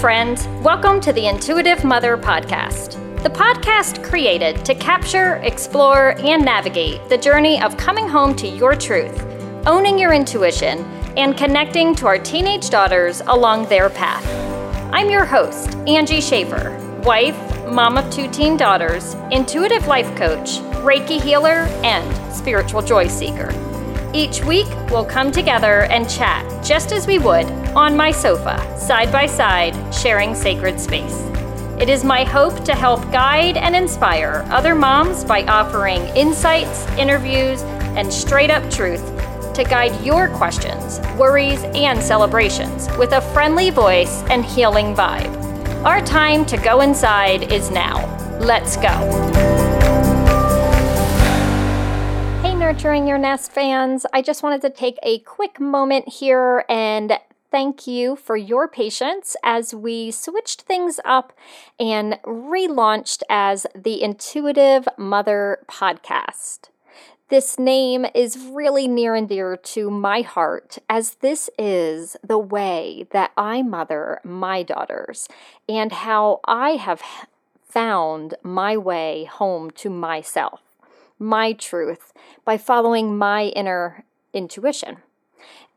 friends. Welcome to the Intuitive Mother Podcast, the podcast created to capture, explore, and navigate the journey of coming home to your truth, owning your intuition, and connecting to our teenage daughters along their path. I'm your host, Angie Schaffer, wife, mom of two teen daughters, intuitive life coach, Reiki healer, and spiritual joy seeker. Each week, we'll come together and chat just as we would on my sofa, side by side, sharing sacred space. It is my hope to help guide and inspire other moms by offering insights, interviews, and straight up truth to guide your questions, worries, and celebrations with a friendly voice and healing vibe. Our time to go inside is now. Let's go. Nurturing Your Nest fans. I just wanted to take a quick moment here and thank you for your patience as we switched things up and relaunched as the Intuitive Mother Podcast. This name is really near and dear to my heart, as this is the way that I mother my daughters and how I have found my way home to myself my truth by following my inner intuition.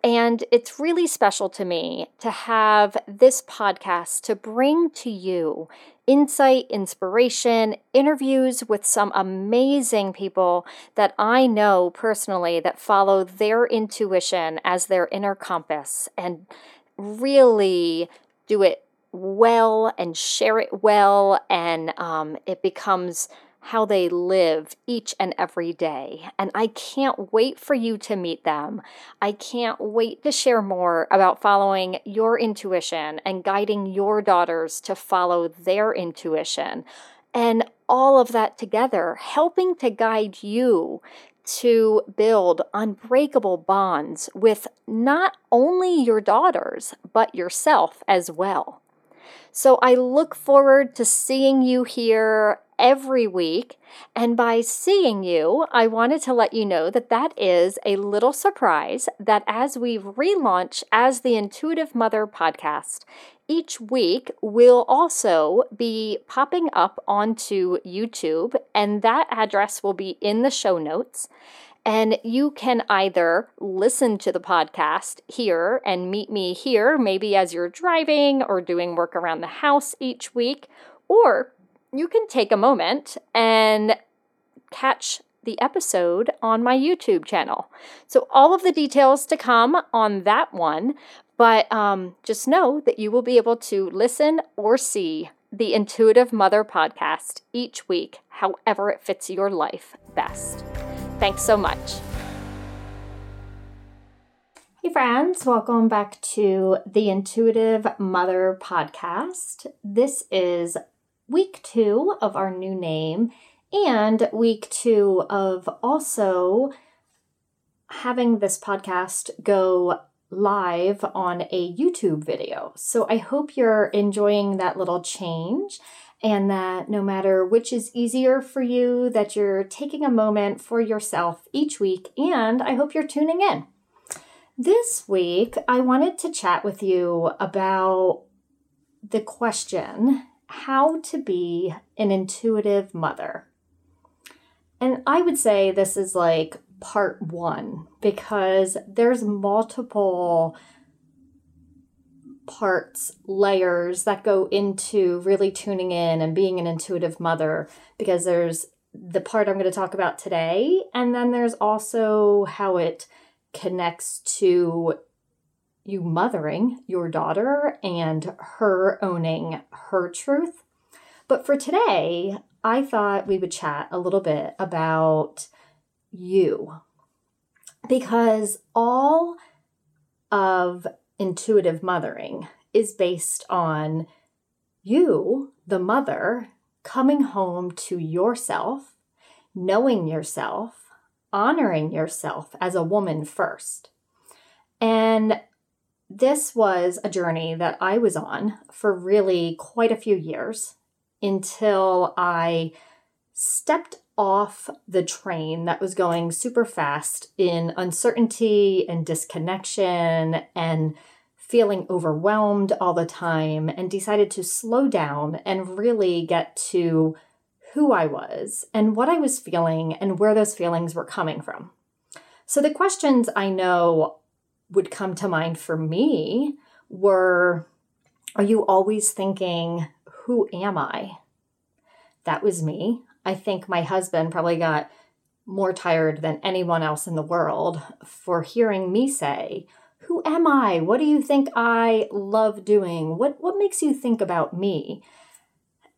And it's really special to me to have this podcast to bring to you insight, inspiration, interviews with some amazing people that I know personally that follow their intuition as their inner compass and really do it well and share it well. And um, it becomes how they live each and every day. And I can't wait for you to meet them. I can't wait to share more about following your intuition and guiding your daughters to follow their intuition. And all of that together, helping to guide you to build unbreakable bonds with not only your daughters, but yourself as well. So I look forward to seeing you here every week. And by seeing you, I wanted to let you know that that is a little surprise that as we relaunch as the Intuitive Mother podcast, each week will also be popping up onto YouTube, and that address will be in the show notes. And you can either listen to the podcast here and meet me here, maybe as you're driving or doing work around the house each week, or you can take a moment and catch the episode on my YouTube channel. So, all of the details to come on that one, but um, just know that you will be able to listen or see the Intuitive Mother podcast each week, however it fits your life best. Thanks so much. Hey, friends, welcome back to the Intuitive Mother podcast. This is week two of our new name and week two of also having this podcast go live on a YouTube video. So I hope you're enjoying that little change and that no matter which is easier for you, that you're taking a moment for yourself each week. And I hope you're tuning in. This week, I wanted to chat with you about the question how to be an intuitive mother. And I would say this is like part one because there's multiple parts, layers that go into really tuning in and being an intuitive mother because there's the part I'm going to talk about today, and then there's also how it connects to you mothering your daughter and her owning her truth. But for today, I thought we would chat a little bit about you because all of intuitive mothering is based on you, the mother, coming home to yourself, knowing yourself, honoring yourself as a woman first. And this was a journey that I was on for really quite a few years until I stepped off the train that was going super fast in uncertainty and disconnection and feeling overwhelmed all the time and decided to slow down and really get to who I was and what I was feeling and where those feelings were coming from. So the questions I know would come to mind for me were Are you always thinking, Who am I? That was me. I think my husband probably got more tired than anyone else in the world for hearing me say, Who am I? What do you think I love doing? What, what makes you think about me?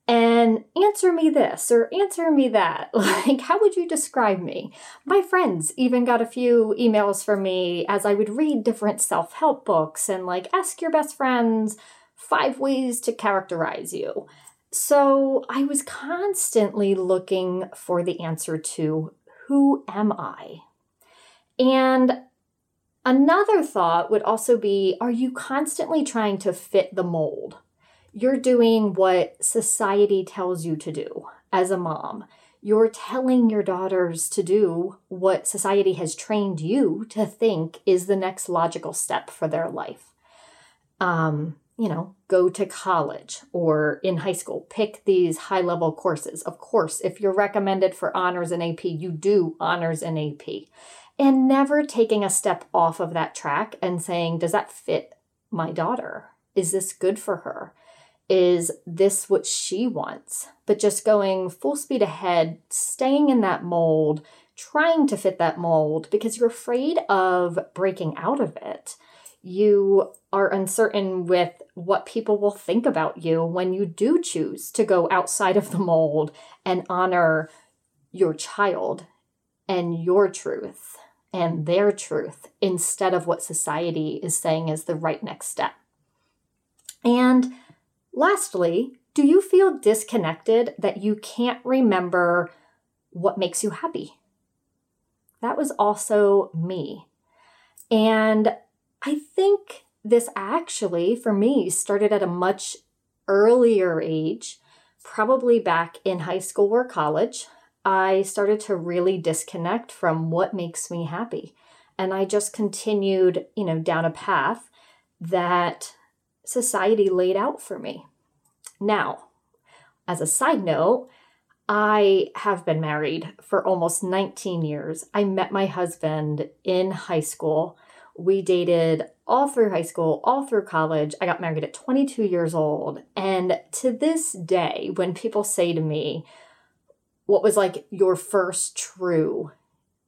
And answer me this or answer me that. Like, how would you describe me? My friends even got a few emails from me as I would read different self help books and, like, ask your best friends five ways to characterize you. So I was constantly looking for the answer to who am I? And another thought would also be are you constantly trying to fit the mold? You're doing what society tells you to do as a mom. You're telling your daughters to do what society has trained you to think is the next logical step for their life. Um, you know, go to college or in high school, pick these high level courses. Of course, if you're recommended for honors and AP, you do honors and AP. And never taking a step off of that track and saying, does that fit my daughter? Is this good for her? Is this what she wants? But just going full speed ahead, staying in that mold, trying to fit that mold because you're afraid of breaking out of it. You are uncertain with what people will think about you when you do choose to go outside of the mold and honor your child and your truth and their truth instead of what society is saying is the right next step. And lastly, do you feel disconnected that you can't remember what makes you happy? That was also me. And I think this actually, for me, started at a much earlier age, probably back in high school or college. I started to really disconnect from what makes me happy. And I just continued, you know, down a path that society laid out for me. Now, as a side note, I have been married for almost 19 years. I met my husband in high school. We dated all through high school, all through college. I got married at 22 years old. And to this day, when people say to me, what was like your first true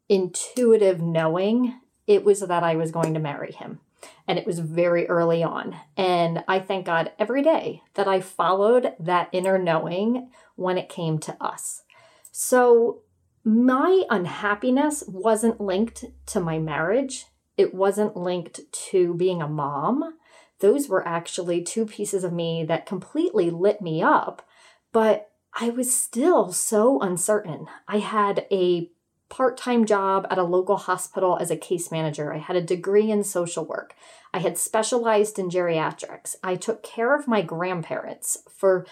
intuitive knowing, it was that I was going to marry him. And it was very early on. And I thank God every day that I followed that inner knowing when it came to us. So my unhappiness wasn't linked to my marriage it wasn't linked to being a mom. Those were actually two pieces of me that completely lit me up, but I was still so uncertain. I had a part time job at a local hospital as a case manager. I had a degree in social work. I had specialized in geriatrics. I took care of my grandparents for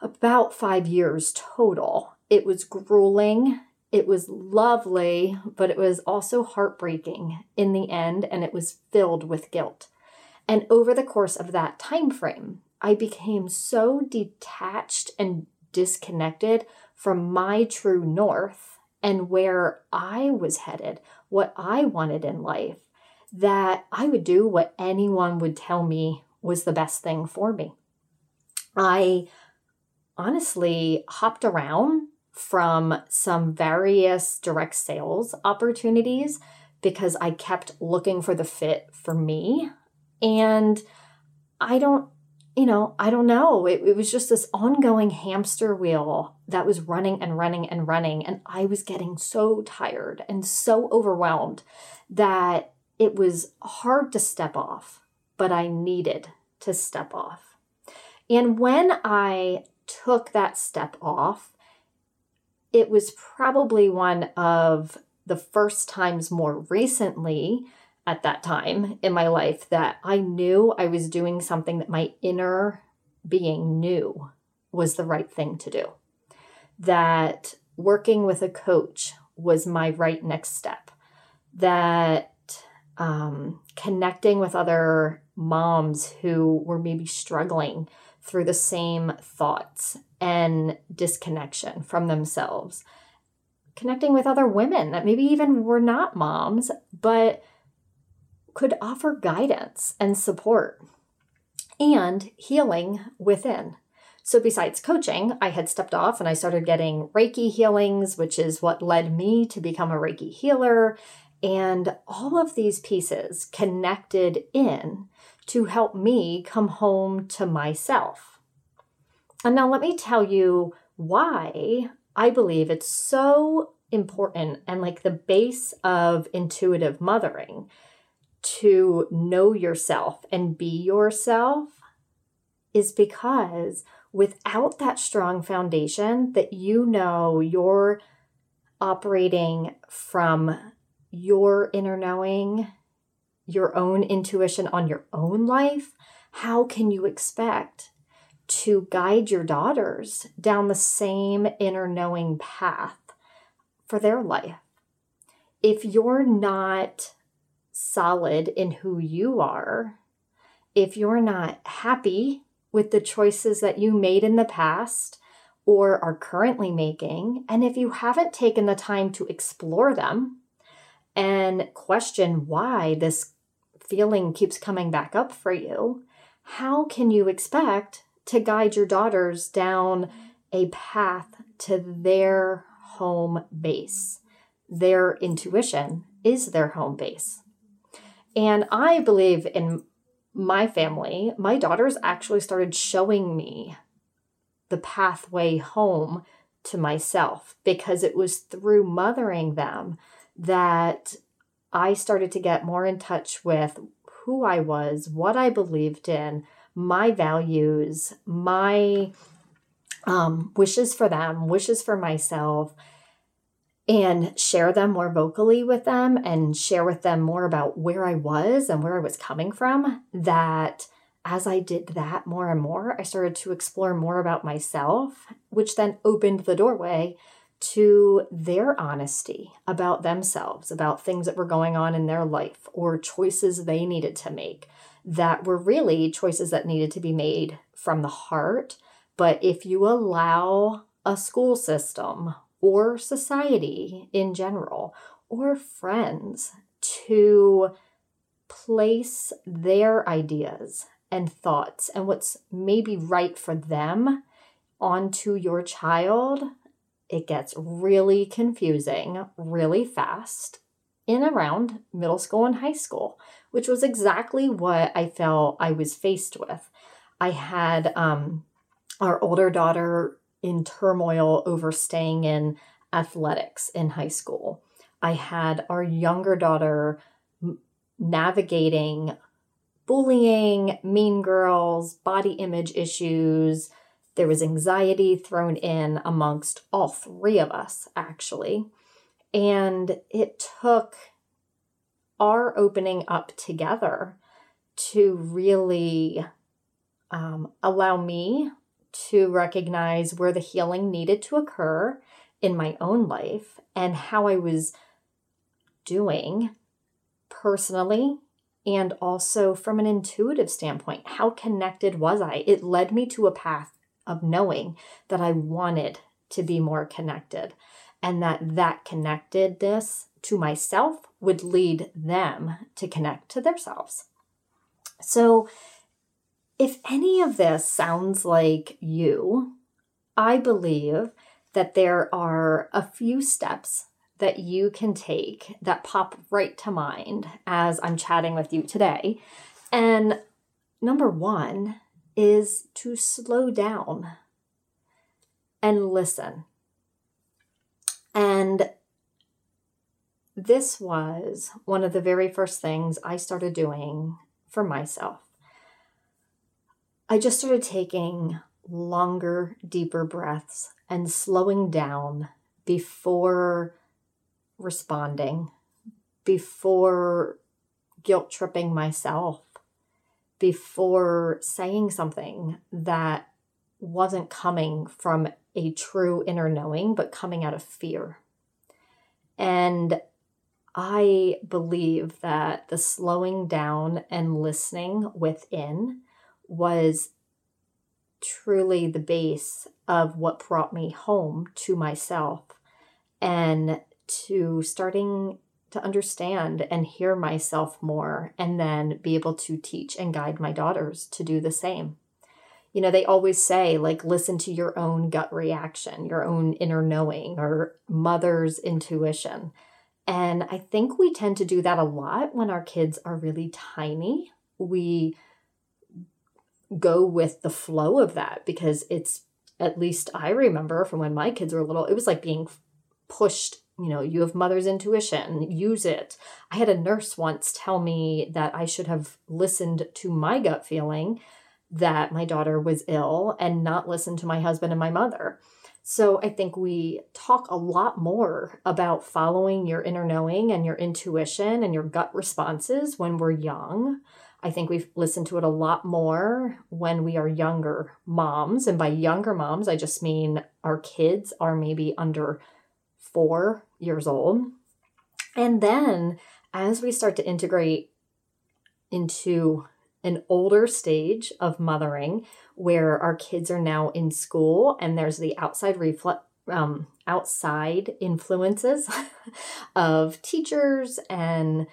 about five years total. It was grueling. It was lovely, but it was also heartbreaking in the end, and it was filled with guilt. And over the course of that time frame, I became so detached and disconnected from my true north and where I was headed, what I wanted in life, that I would do what anyone would tell me was the best thing for me. I honestly hopped around from some various direct sales opportunities because I kept looking for the fit for me. And I don't, you know, I don't know. It, it, was just this ongoing hamster wheel that was running and running and running. And I was getting so tired and so overwhelmed that it was hard to step off, but I needed to step off. And when I took that step off, it was probably one of the first times more recently at that time in my life that I knew I was doing something that my inner being knew was the right thing to do. That working with a coach was my right next step. That um, connecting with other moms who were maybe struggling through the same thoughts and disconnection from themselves. Connecting with other women that maybe even were not moms, but could offer guidance and support and healing within. So, besides coaching, I had stepped off and I started getting Reiki healings, which is what led me to become a Reiki healer. And all of these pieces connected in to help me come home to myself. And now, let me tell you why I believe it's so important and like the base of intuitive mothering to know yourself and be yourself is because without that strong foundation that you know you're operating from your inner knowing, your own intuition on your own life, how can you expect to guide your daughters down the same inner knowing path for their life? If you're not solid in who you are, if you're not happy with the choices that you made in the past or are currently making, and if you haven't taken the time to explore them and question why this feeling keeps coming back up for you, how can you expect to guide your daughters down a path to their home base? Their intuition is their home base. And I believe in my family, my daughters actually started showing me the pathway home to myself because it was through mothering them that I started to get more in touch with who I was, what I believed in, my values, my um, wishes for them, wishes for myself, and share them more vocally with them and share with them more about where I was and where I was coming from. That as I did that more and more, I started to explore more about myself, which then opened the doorway to their honesty about themselves, about things that were going on in their life or choices they needed to make that were really choices that needed to be made from the heart. But if you allow a school system or society in general or friends to place their ideas and thoughts and what's maybe right for them onto your child, it gets really confusing really fast in around middle school and high school, which was exactly what I felt I was faced with. I had um, our older daughter in turmoil over staying in athletics in high school. I had our younger daughter navigating bullying, mean girls, body image issues. There was anxiety thrown in amongst all three of us, actually. And it took our opening up together to really um, allow me to recognize where the healing needed to occur in my own life and how I was doing personally and also from an intuitive standpoint. How connected was I? It led me to a path of knowing that I wanted to be more connected and that that connectedness to myself would lead them to connect to themselves. So if any of this sounds like you, I believe that there are a few steps that you can take that pop right to mind as I'm chatting with you today. And number one is to slow down and listen. And this was one of the very first things I started doing for myself. I just started taking longer, deeper breaths and slowing down before responding, before guilt tripping myself, before saying something that wasn't coming from a true inner knowing, but coming out of fear. And I believe that the slowing down and listening within was truly the base of what brought me home to myself and to starting to understand and hear myself more and then be able to teach and guide my daughters to do the same. You know, they always say, like, listen to your own gut reaction, your own inner knowing, or mother's intuition. And I think we tend to do that a lot when our kids are really tiny. We go with the flow of that because it's at least I remember from when my kids were little, it was like being pushed. You know, you have mother's intuition, use it. I had a nurse once tell me that I should have listened to my gut feeling that my daughter was ill and not listened to my husband and my mother. So I think we talk a lot more about following your inner knowing and your intuition and your gut responses when we're young. I think we've listened to it a lot more when we are younger moms. And by younger moms, I just mean our kids are maybe under four years old. And then as we start to integrate into an older stage of mothering where our kids are now in school and there's the outside reflex um, outside influences of teachers and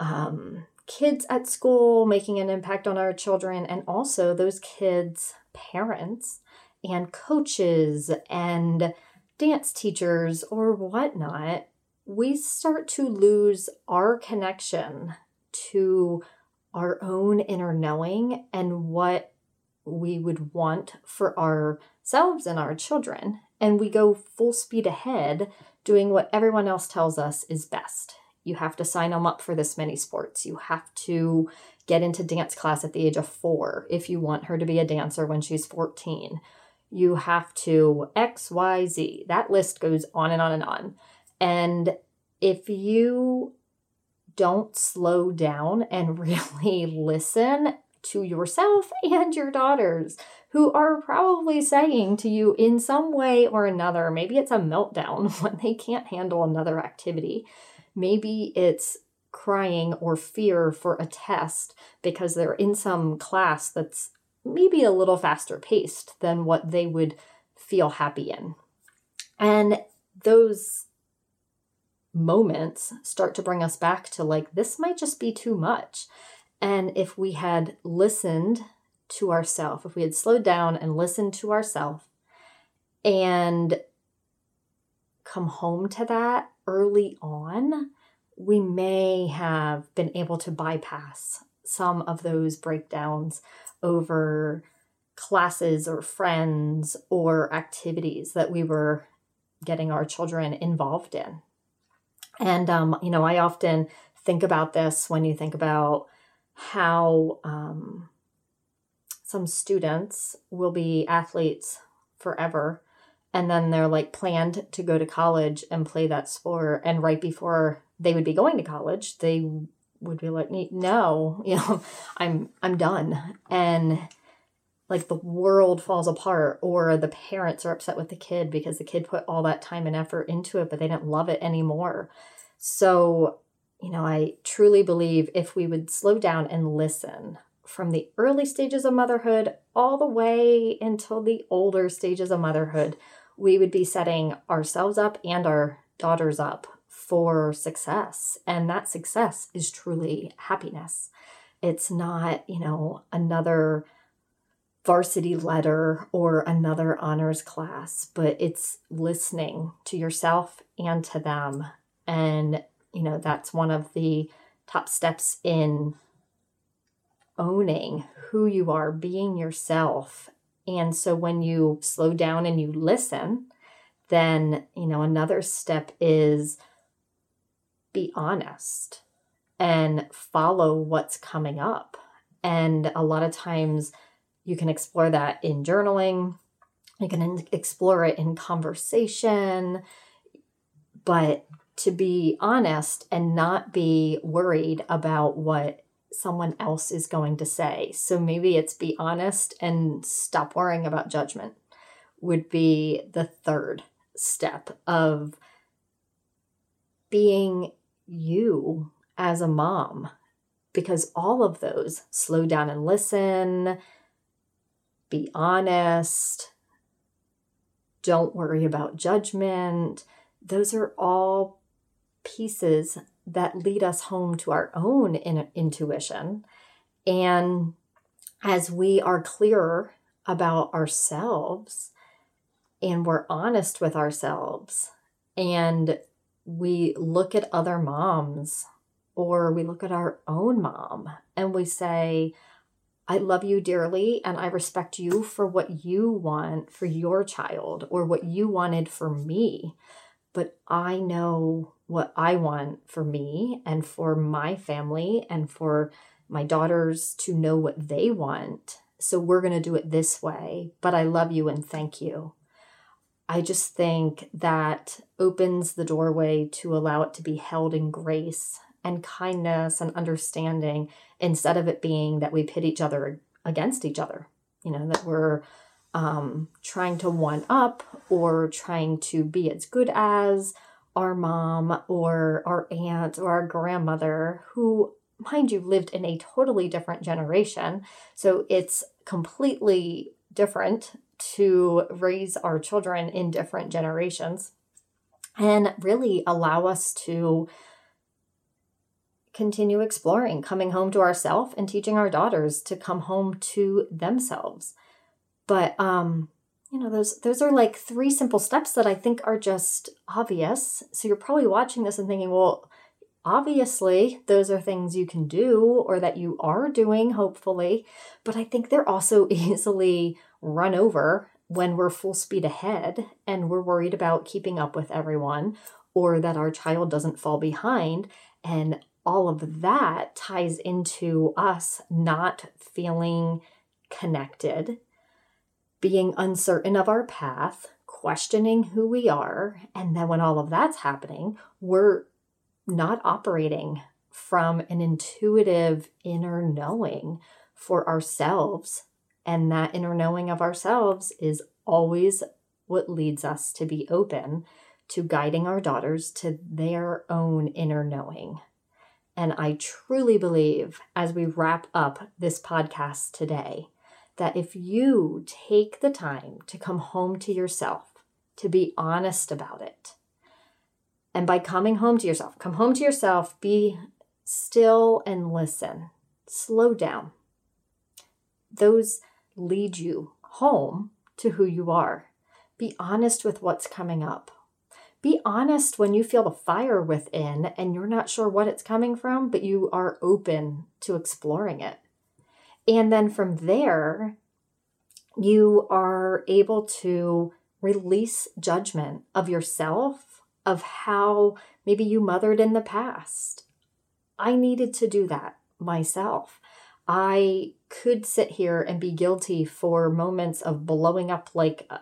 um, kids at school making an impact on our children, and also those kids' parents and coaches and dance teachers or whatnot, we start to lose our connection to our own inner knowing and what we would want for ourselves and our children. And we go full speed ahead doing what everyone else tells us is best. You have to sign them up for this many sports. You have to get into dance class at the age of four if you want her to be a dancer when she's 14. You have to X, Y, Z. That list goes on and on and on. And if you don't slow down and really listen to yourself and your daughters, who are probably saying to you in some way or another, maybe it's a meltdown when they can't handle another activity. Maybe it's crying or fear for a test because they're in some class that's maybe a little faster paced than what they would feel happy in. And those moments start to bring us back to like, this might just be too much. And if we had listened to ourselves, if we had slowed down and listened to ourselves and come home to that early on, we may have been able to bypass some of those breakdowns over classes or friends or activities that we were getting our children involved in. And, um, you know, I often think about this when you think about how um, some students will be athletes forever and then they're like planned to go to college and play that sport. And right before they would be going to college they would be like no you know i'm i'm done. And like the world falls apart or the parents are upset with the kid because the kid put all that time and effort into it but they didn't love it anymore. So you know i truly believe if we would slow down and listen from the early stages of motherhood all the way until the older stages of motherhood we would be setting ourselves up and our daughters up for success. And that success is truly happiness. It's not, you know, another varsity letter or another honors class, but it's listening to yourself and to them. And, you know, that's one of the top steps in owning who you are, being yourself, and so when you slow down and you listen, then, you know, another step is be honest and follow what's coming up. And a lot of times you can explore that in journaling, you can explore it in conversation, but to be honest and not be worried about what someone else is going to say. So maybe it's be honest and stop worrying about judgment, would be the third step of being you as a mom because all of those slow down and listen, be honest, don't worry about judgment. Those are all pieces that lead us home to our own in- intuition. And as we are clearer about ourselves and we're honest with ourselves and we look at other moms or we look at our own mom and we say, I love you dearly and I respect you for what you want for your child or what you wanted for me. But I know what I want for me and for my family and for my daughters to know what they want. So we're going to do it this way. But I love you and thank you. I just think that opens the doorway to allow it to be held in grace and kindness and understanding instead of it being that we pit each other against each other. You know, that we're um, trying to one up or trying to be as good as our mom or our aunt or our grandmother who mind you lived in a totally different generation so it's completely different to raise our children in different generations and really allow us to continue exploring, coming home to ourselves and teaching our daughters to come home to themselves. But um, you know, those those are like three simple steps that I think are just obvious. So you're probably watching this and thinking, well, obviously those are things you can do or that you are doing, hopefully. But I think they're also easily run over when we're full speed ahead and we're worried about keeping up with everyone or that our child doesn't fall behind. And all of that ties into us not feeling connected, being uncertain of our path, questioning who we are. And then when all of that's happening, we're not operating from an intuitive inner knowing for ourselves. And that inner knowing of ourselves is always what leads us to be open to guiding our daughters to their own inner knowing. And I truly believe as we wrap up this podcast today, that if you take the time to come home to yourself, to be honest about it, and by coming home to yourself, come home to yourself, be still and listen, slow down. Those lead you home to who you are. Be honest with what's coming up. Be honest when you feel the fire within and you're not sure what it's coming from, but you are open to exploring it. And then from there, you are able to release judgment of yourself, of how maybe you mothered in the past. I needed to do that myself. I could sit here and be guilty for moments of blowing up like uh,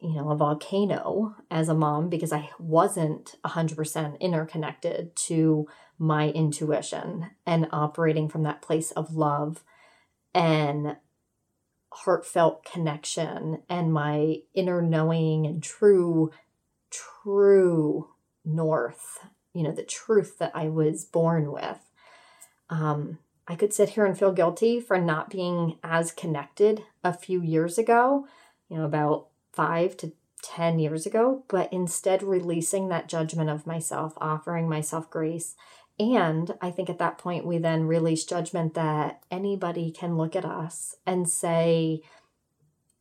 you know, a volcano as a mom because I wasn't 100% interconnected to my intuition and operating from that place of love and heartfelt connection and my inner knowing and true, true north, you know, the truth that I was born with. Um, I could sit here and feel guilty for not being as connected a few years ago, you know, about five to 10 years ago, but instead releasing that judgment of myself, offering myself grace. And I think at that point, we then release judgment that anybody can look at us and say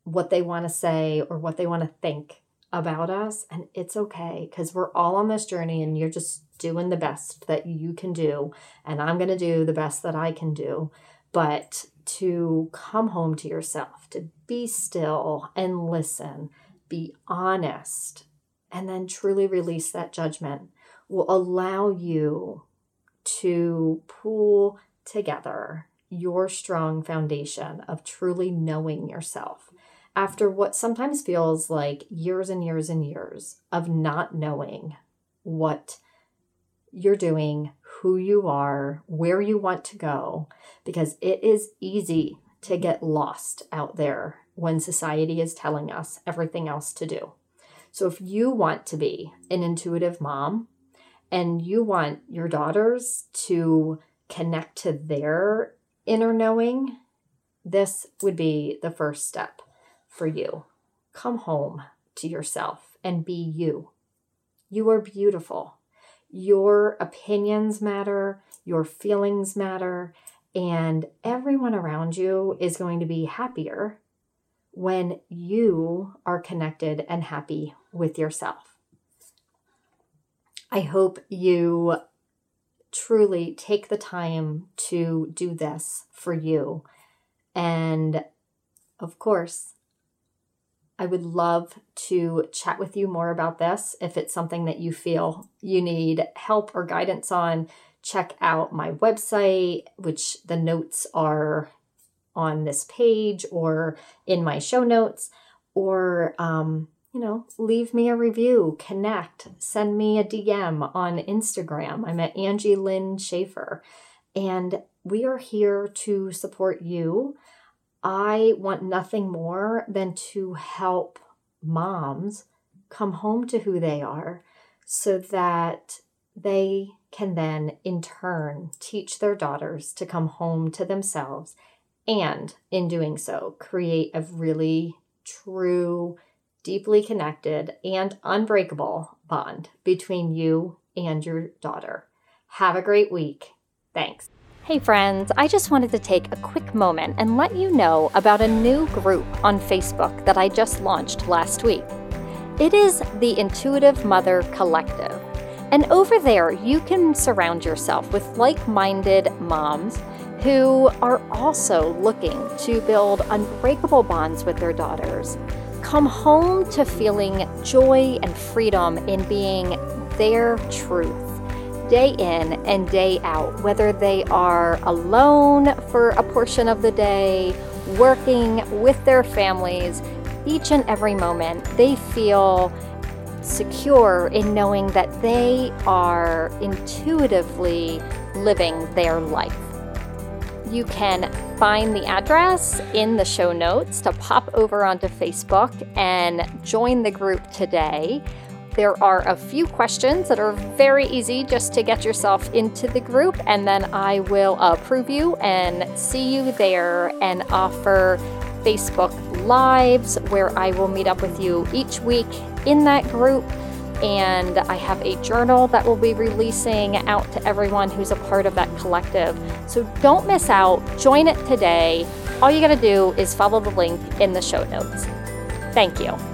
what they want to say or what they want to think about us. And it's okay because we're all on this journey and you're just doing the best that you can do. And I'm going to do the best that I can do. But to come home to yourself, to be still and listen, be honest, and then truly release that judgment will allow you to pull together your strong foundation of truly knowing yourself after what sometimes feels like years and years and years of not knowing what you're doing, who you are, where you want to go, because it is easy to get lost out there when society is telling us everything else to do. So if you want to be an intuitive mom and you want your daughters to connect to their inner knowing, this would be the first step for you. Come home to yourself and be you. You are beautiful. Your opinions matter, your feelings matter, and everyone around you is going to be happier when you are connected and happy with yourself. I hope you truly take the time to do this for you. And of course, I would love to chat with you more about this. If it's something that you feel you need help or guidance on, check out my website, which the notes are on this page or in my show notes, or um, you know, leave me a review, connect, send me a DM on Instagram. I'm at Angie Lynn Schaffer, and we are here to support you. I want nothing more than to help moms come home to who they are so that they can then, in turn, teach their daughters to come home to themselves and, in doing so, create a really true deeply connected and unbreakable bond between you and your daughter. Have a great week. Thanks. Hey friends, I just wanted to take a quick moment and let you know about a new group on Facebook that I just launched last week. It is the Intuitive Mother Collective. And over there, you can surround yourself with like minded moms who are also looking to build unbreakable bonds with their daughters come home to feeling joy and freedom in being their truth day in and day out, whether they are alone for a portion of the day, working with their families, each and every moment they feel secure in knowing that they are intuitively living their life. You can find the address in the show notes to pop over onto Facebook and join the group today. There are a few questions that are very easy just to get yourself into the group, and then I will approve you and see you there and offer Facebook Lives where I will meet up with you each week in that group and I have a journal that will be releasing out to everyone who's a part of that collective. So don't miss out. Join it today. All you got to do is follow the link in the show notes. Thank you.